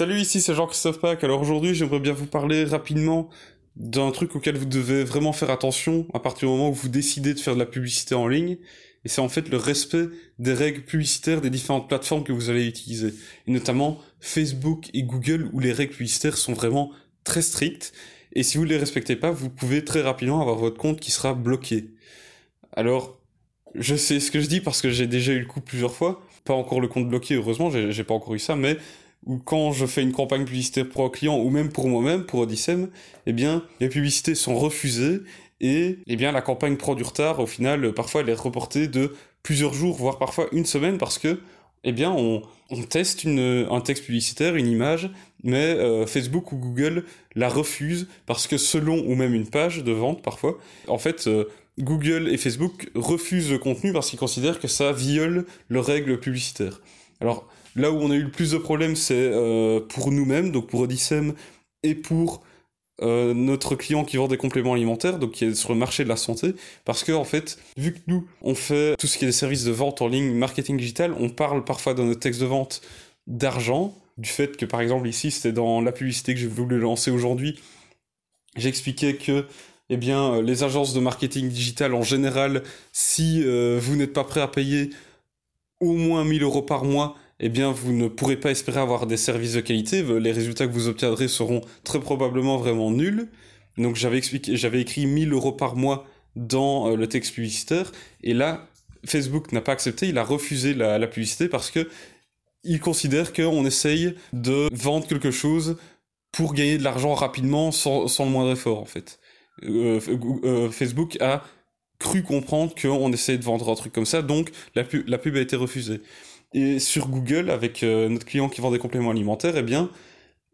Salut, ici c'est Jean-Christophe Pack. Alors aujourd'hui, j'aimerais bien vous parler rapidement d'un truc auquel vous devez vraiment faire attention à partir du moment où vous décidez de faire de la publicité en ligne. Et c'est en fait le respect des règles publicitaires des différentes plateformes que vous allez utiliser. Et notamment Facebook et Google où les règles publicitaires sont vraiment très strictes. Et si vous ne les respectez pas, vous pouvez très rapidement avoir votre compte qui sera bloqué. Alors, je sais ce que je dis parce que j'ai déjà eu le coup plusieurs fois. Pas encore le compte bloqué, heureusement, j'ai pas encore eu ça, mais ou quand je fais une campagne publicitaire pour un client ou même pour moi-même, pour Odyssem, eh bien, les publicités sont refusées et eh bien, la campagne prend du retard. Au final, parfois, elle est reportée de plusieurs jours, voire parfois une semaine parce que eh bien, on, on teste une, un texte publicitaire, une image, mais euh, Facebook ou Google la refuse parce que selon, ou même une page de vente parfois, en fait, euh, Google et Facebook refusent le contenu parce qu'ils considèrent que ça viole leurs règles publicitaires. Alors, Là où on a eu le plus de problèmes, c'est euh, pour nous-mêmes, donc pour Odyssem, et pour euh, notre client qui vend des compléments alimentaires, donc qui est sur le marché de la santé, parce que en fait, vu que nous, on fait tout ce qui est des services de vente en ligne, marketing digital, on parle parfois dans notre texte de vente d'argent, du fait que par exemple ici, c'était dans la publicité que j'ai voulu lancer aujourd'hui, j'expliquais que eh bien, euh, les agences de marketing digital en général, si vous n'êtes pas prêt à payer au moins 1000 euros par mois, eh bien, vous ne pourrez pas espérer avoir des services de qualité. Les résultats que vous obtiendrez seront très probablement vraiment nuls. Donc, j'avais expliqué, j'avais écrit 1000 euros par mois dans euh, le texte publicitaire. Et là, Facebook n'a pas accepté. Il a refusé la, publicité parce que il considère qu'on essaye de vendre quelque chose pour gagner de l'argent rapidement sans, le moindre effort, en fait. Euh, euh, Facebook a cru comprendre qu'on essayait de vendre un truc comme ça, donc la, pub a été refusée. Et sur Google, avec euh, notre client qui vend des compléments alimentaires, eh bien,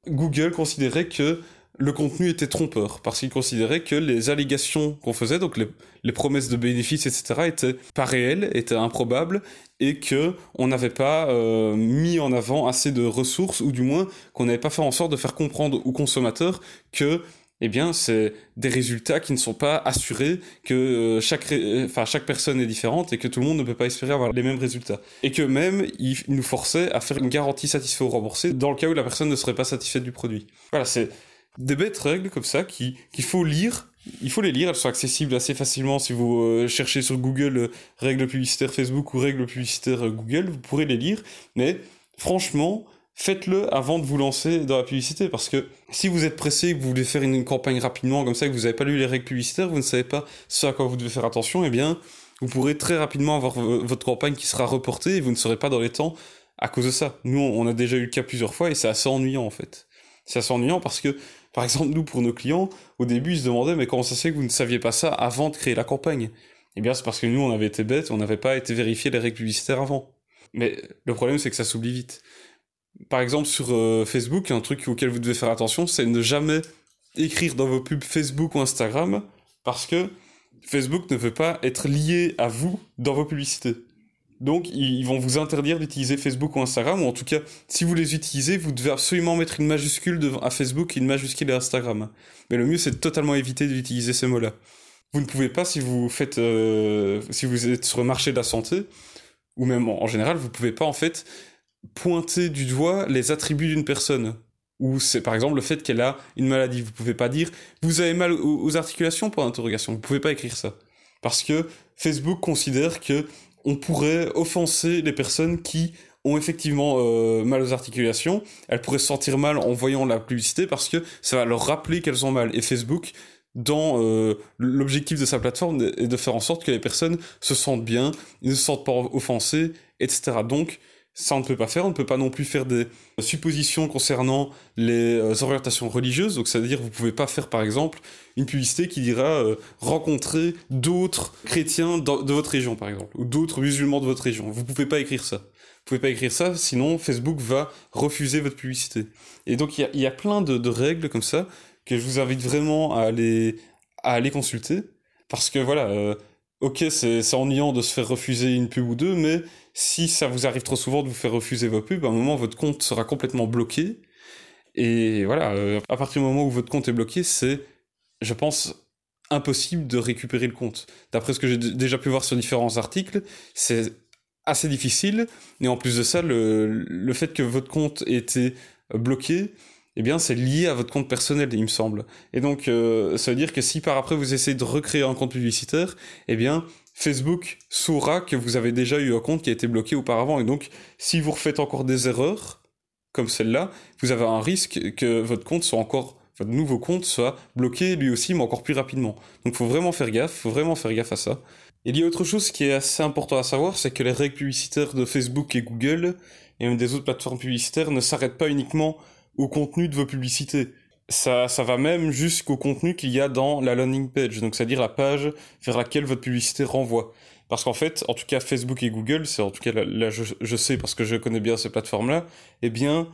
Google considérait que le contenu était trompeur, parce qu'il considérait que les allégations qu'on faisait, donc les, promesses de bénéfices, etc., étaient pas réelles, étaient improbables, et que on n'avait pas euh, mis en avant assez de ressources, ou du moins qu'on n'avait pas fait en sorte de faire comprendre aux consommateurs que eh bien, c'est des résultats qui ne sont pas assurés, que euh, chaque, enfin, chaque personne est différente et que tout le monde ne peut pas espérer avoir les mêmes résultats. Et que même, il nous forçait à faire une garantie satisfait ou remboursée dans le cas où la personne ne serait pas satisfaite du produit. Voilà, c'est des bêtes règles comme ça qu'il faut lire. Il faut les lire, elles sont accessibles assez facilement si vous euh, cherchez sur Google euh, règles publicitaires Facebook ou règles publicitaires Google, vous pourrez les lire. Mais franchement, faites-le avant de vous lancer dans la publicité parce que si vous êtes pressé, que vous voulez faire une, campagne rapidement comme ça, que vous n'avez pas lu les règles publicitaires, vous ne savez pas ce à quoi vous devez faire attention, eh bien, vous pourrez très rapidement avoir votre campagne qui sera reportée et vous ne serez pas dans les temps à cause de ça. Nous, on a déjà eu le cas plusieurs fois et c'est assez ennuyant en fait. C'est assez ennuyant parce que, par exemple, nous, pour nos clients, au début, ils se demandaient, mais comment ça se fait que vous ne saviez pas ça avant de créer la campagne? Eh bien, c'est parce que nous, on avait été bêtes, on n'avait pas été vérifier les règles publicitaires avant. Mais le problème, c'est que ça s'oublie vite par exemple, sur euh, Facebook, un truc auquel vous devez faire attention, c'est ne jamais écrire dans vos pubs Facebook ou Instagram, parce que Facebook ne veut pas être lié à vous dans vos publicités. Donc, ils vont vous interdire d'utiliser Facebook ou Instagram, ou en tout cas, si vous les utilisez, vous devez absolument mettre une majuscule à Facebook et une majuscule à Instagram. Mais le mieux, c'est de totalement éviter d'utiliser ces mots-là. Vous ne pouvez pas, si vous faites, euh, si vous êtes sur le marché de la santé, ou même en, général, vous pouvez pas, en fait, pointer du doigt les attributs d'une personne. Ou c'est par exemple le fait qu'elle a une maladie. Vous pouvez pas dire vous avez mal aux, articulations pour l'interrogation. Vous pouvez pas écrire ça. Parce que Facebook considère que on pourrait offenser les personnes qui ont effectivement euh, mal aux articulations. Elles pourraient se sentir mal en voyant la publicité parce que ça va leur rappeler qu'elles ont mal. Et Facebook, dans euh, l'objectif de sa plateforme, est de faire en sorte que les personnes se sentent bien, ne se sentent pas offensées, etc. Donc, ça, on ne peut pas faire. On ne peut pas non plus faire des suppositions concernant les euh, orientations religieuses. Donc, c'est-à-dire, vous pouvez pas faire, par exemple, une publicité qui dira euh, rencontrer d'autres chrétiens de votre région, par exemple, ou d'autres musulmans de votre région. Vous pouvez pas écrire ça. Vous pouvez pas écrire ça, sinon Facebook va refuser votre publicité. Et donc, il y a, plein de, règles comme ça que je vous invite vraiment à aller, à aller consulter. Parce que voilà, euh, ok, c'est ennuyant de se faire refuser une pub ou deux, mais si ça vous arrive trop souvent de vous faire refuser vos pubs, à un moment, votre compte sera complètement bloqué. Et voilà, euh, à partir du moment où votre compte est bloqué, c'est, je pense, impossible de récupérer le compte. D'après ce que j'ai déjà pu voir sur différents articles, c'est assez difficile. Et en plus de ça, le, fait que votre compte ait été bloqué, eh bien c'est lié à votre compte personnel, il me semble. Et donc euh, ça veut dire que si par après vous essayez de recréer un compte publicitaire, eh bien Facebook saura que vous avez déjà eu un compte qui a été bloqué auparavant. Et donc si vous refaites encore des erreurs comme celle-là, vous avez un risque que votre compte soit encore votre nouveau compte soit bloqué lui aussi, mais encore plus rapidement. Donc faut vraiment faire gaffe, faut vraiment faire gaffe à ça. Il y a autre chose qui est assez important à savoir, c'est que les règles publicitaires de Facebook et Google, et même des autres plateformes publicitaires, ne s'arrêtent pas uniquement au contenu de vos publicités. Ça, ça va même jusqu'au contenu qu'il y a dans la landing page, donc c'est-à-dire la page vers laquelle votre publicité renvoie. Parce qu'en fait, en tout cas Facebook et Google, c'est en tout cas là, je, sais parce que je connais bien ces plateformes-là, eh bien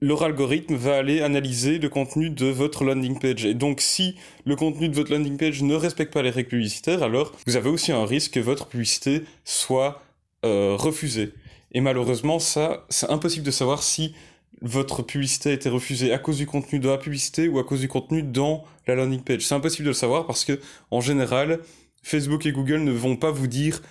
leur algorithme va aller analyser le contenu de votre landing page. Et donc si le contenu de votre landing page ne respecte pas les règles publicitaires, alors vous avez aussi un risque que votre publicité soit euh, refusée. Et malheureusement, ça, c'est impossible de savoir si votre publicité a été refusée à cause du contenu de la publicité ou à cause du contenu dans la landing page. C'est impossible de le savoir parce que, en général, Facebook et Google ne vont pas vous dire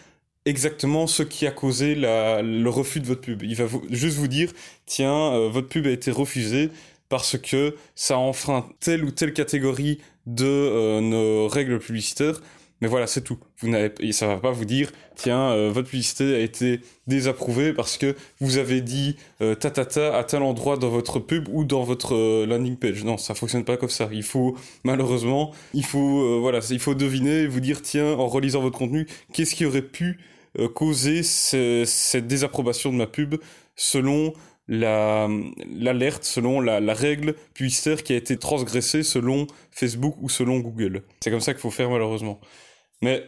exactement ce qui a causé le refus de votre pub. Il va juste vous dire, tiens, euh, votre pub a été refusée parce que ça enfreint telle ou telle catégorie de euh, nos règles publicitaires. Mais voilà, c'est tout. Vous n'avez, ça va pas vous dire, tiens, euh, votre publicité a été désapprouvée parce que vous avez dit ta ta ta à tel endroit dans votre pub ou dans votre landing page. Non, ça fonctionne pas comme ça. Il faut, malheureusement, il faut, voilà, il faut deviner, vous dire, tiens, en relisant votre contenu, qu'est-ce qui aurait pu euh, causer cette désapprobation de ma pub selon l'alerte, selon la, règle publicitaire qui a été transgressée selon Facebook ou selon Google. C'est comme ça qu'il faut faire malheureusement. Mais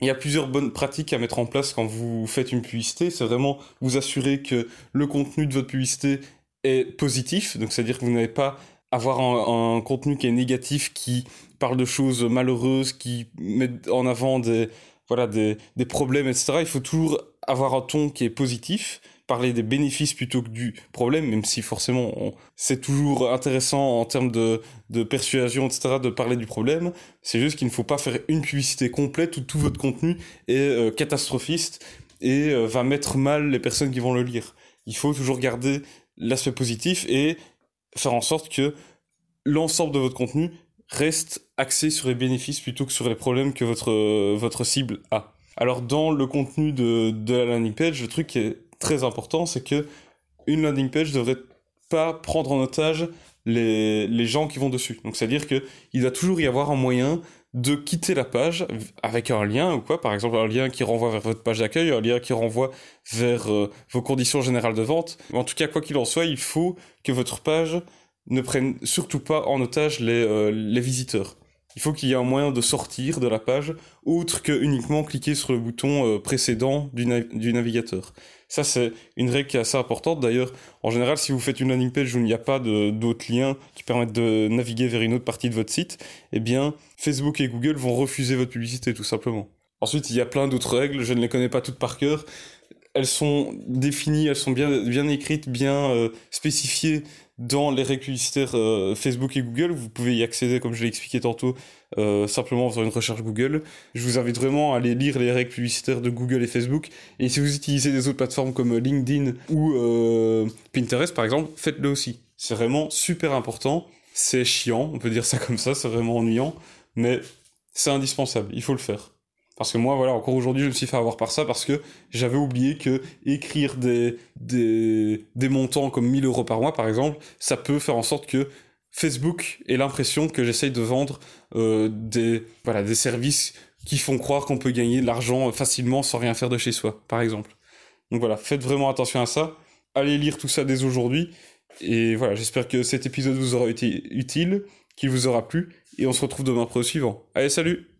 il y a plusieurs bonnes pratiques à mettre en place quand vous faites une publicité. C'est vraiment vous assurer que le contenu de votre publicité est positif, donc c'est-à-dire que vous n'avez pas avoir un, un, contenu qui est négatif, qui parle de choses malheureuses, qui met en avant des, voilà, des, des problèmes, etc., il faut toujours avoir un ton qui est positif, parler des bénéfices plutôt que du problème, même si forcément c'est toujours intéressant en termes de, de persuasion, etc., de parler du problème. C'est juste qu'il ne faut pas faire une publicité complète où tout votre contenu est euh, catastrophiste et euh, va mettre mal les personnes qui vont le lire. Il faut toujours garder l'aspect positif et faire en sorte que l'ensemble de votre contenu reste axé sur les bénéfices plutôt que sur les problèmes que votre, euh, votre cible a. Alors dans le contenu de, de la landing page, le truc est très important, c'est que une landing page devrait pas prendre en otage les, les gens qui vont dessus. Donc c'est-à-dire que il va toujours y avoir un moyen de quitter la page avec un lien ou quoi, par exemple un lien qui renvoie vers votre page d'accueil, un lien qui renvoie vers euh, vos conditions générales de vente. En tout cas, quoi qu'il en soit, il faut que votre page ne prennent surtout pas en otage les, euh, les visiteurs. Il faut qu'il y ait un moyen de sortir de la page, autre que uniquement cliquer sur le bouton euh, précédent du, navigateur. Ça, c'est une règle qui est assez importante. D'ailleurs, en général, si vous faites une landing page où il n'y a pas d'autres liens qui permettent de naviguer vers une autre partie de votre site, eh Facebook et Google vont refuser votre publicité, tout simplement. Ensuite, il y a plein d'autres règles, je ne les connais pas toutes par cœur. Elles sont définies, elles sont bien, bien écrites, bien euh, spécifiées dans les règles publicitaires euh, Facebook et Google. Vous pouvez y accéder, comme je l'ai expliqué tantôt, euh, simplement en faisant une recherche Google. Je vous invite vraiment à aller lire les règles publicitaires de Google et Facebook. Et si vous utilisez des autres plateformes comme LinkedIn ou euh, Pinterest, par exemple, faites-le aussi. C'est vraiment super important. C'est chiant, on peut dire ça comme ça, c'est vraiment ennuyant, mais c'est indispensable, il faut le faire. Parce que moi, voilà, encore aujourd'hui, je me suis fait avoir par ça parce que j'avais oublié que écrire des, des, des montants comme 1000 euros par mois, par exemple, ça peut faire en sorte que Facebook ait l'impression que j'essaye de vendre euh, des, voilà, des services qui font croire qu'on peut gagner de l'argent facilement sans rien faire de chez soi, par exemple. Donc voilà, faites vraiment attention à ça. Allez lire tout ça dès aujourd'hui. Et voilà, j'espère que cet épisode vous aura été utile, qu'il vous aura plu. Et on se retrouve demain pour le suivant. Allez, salut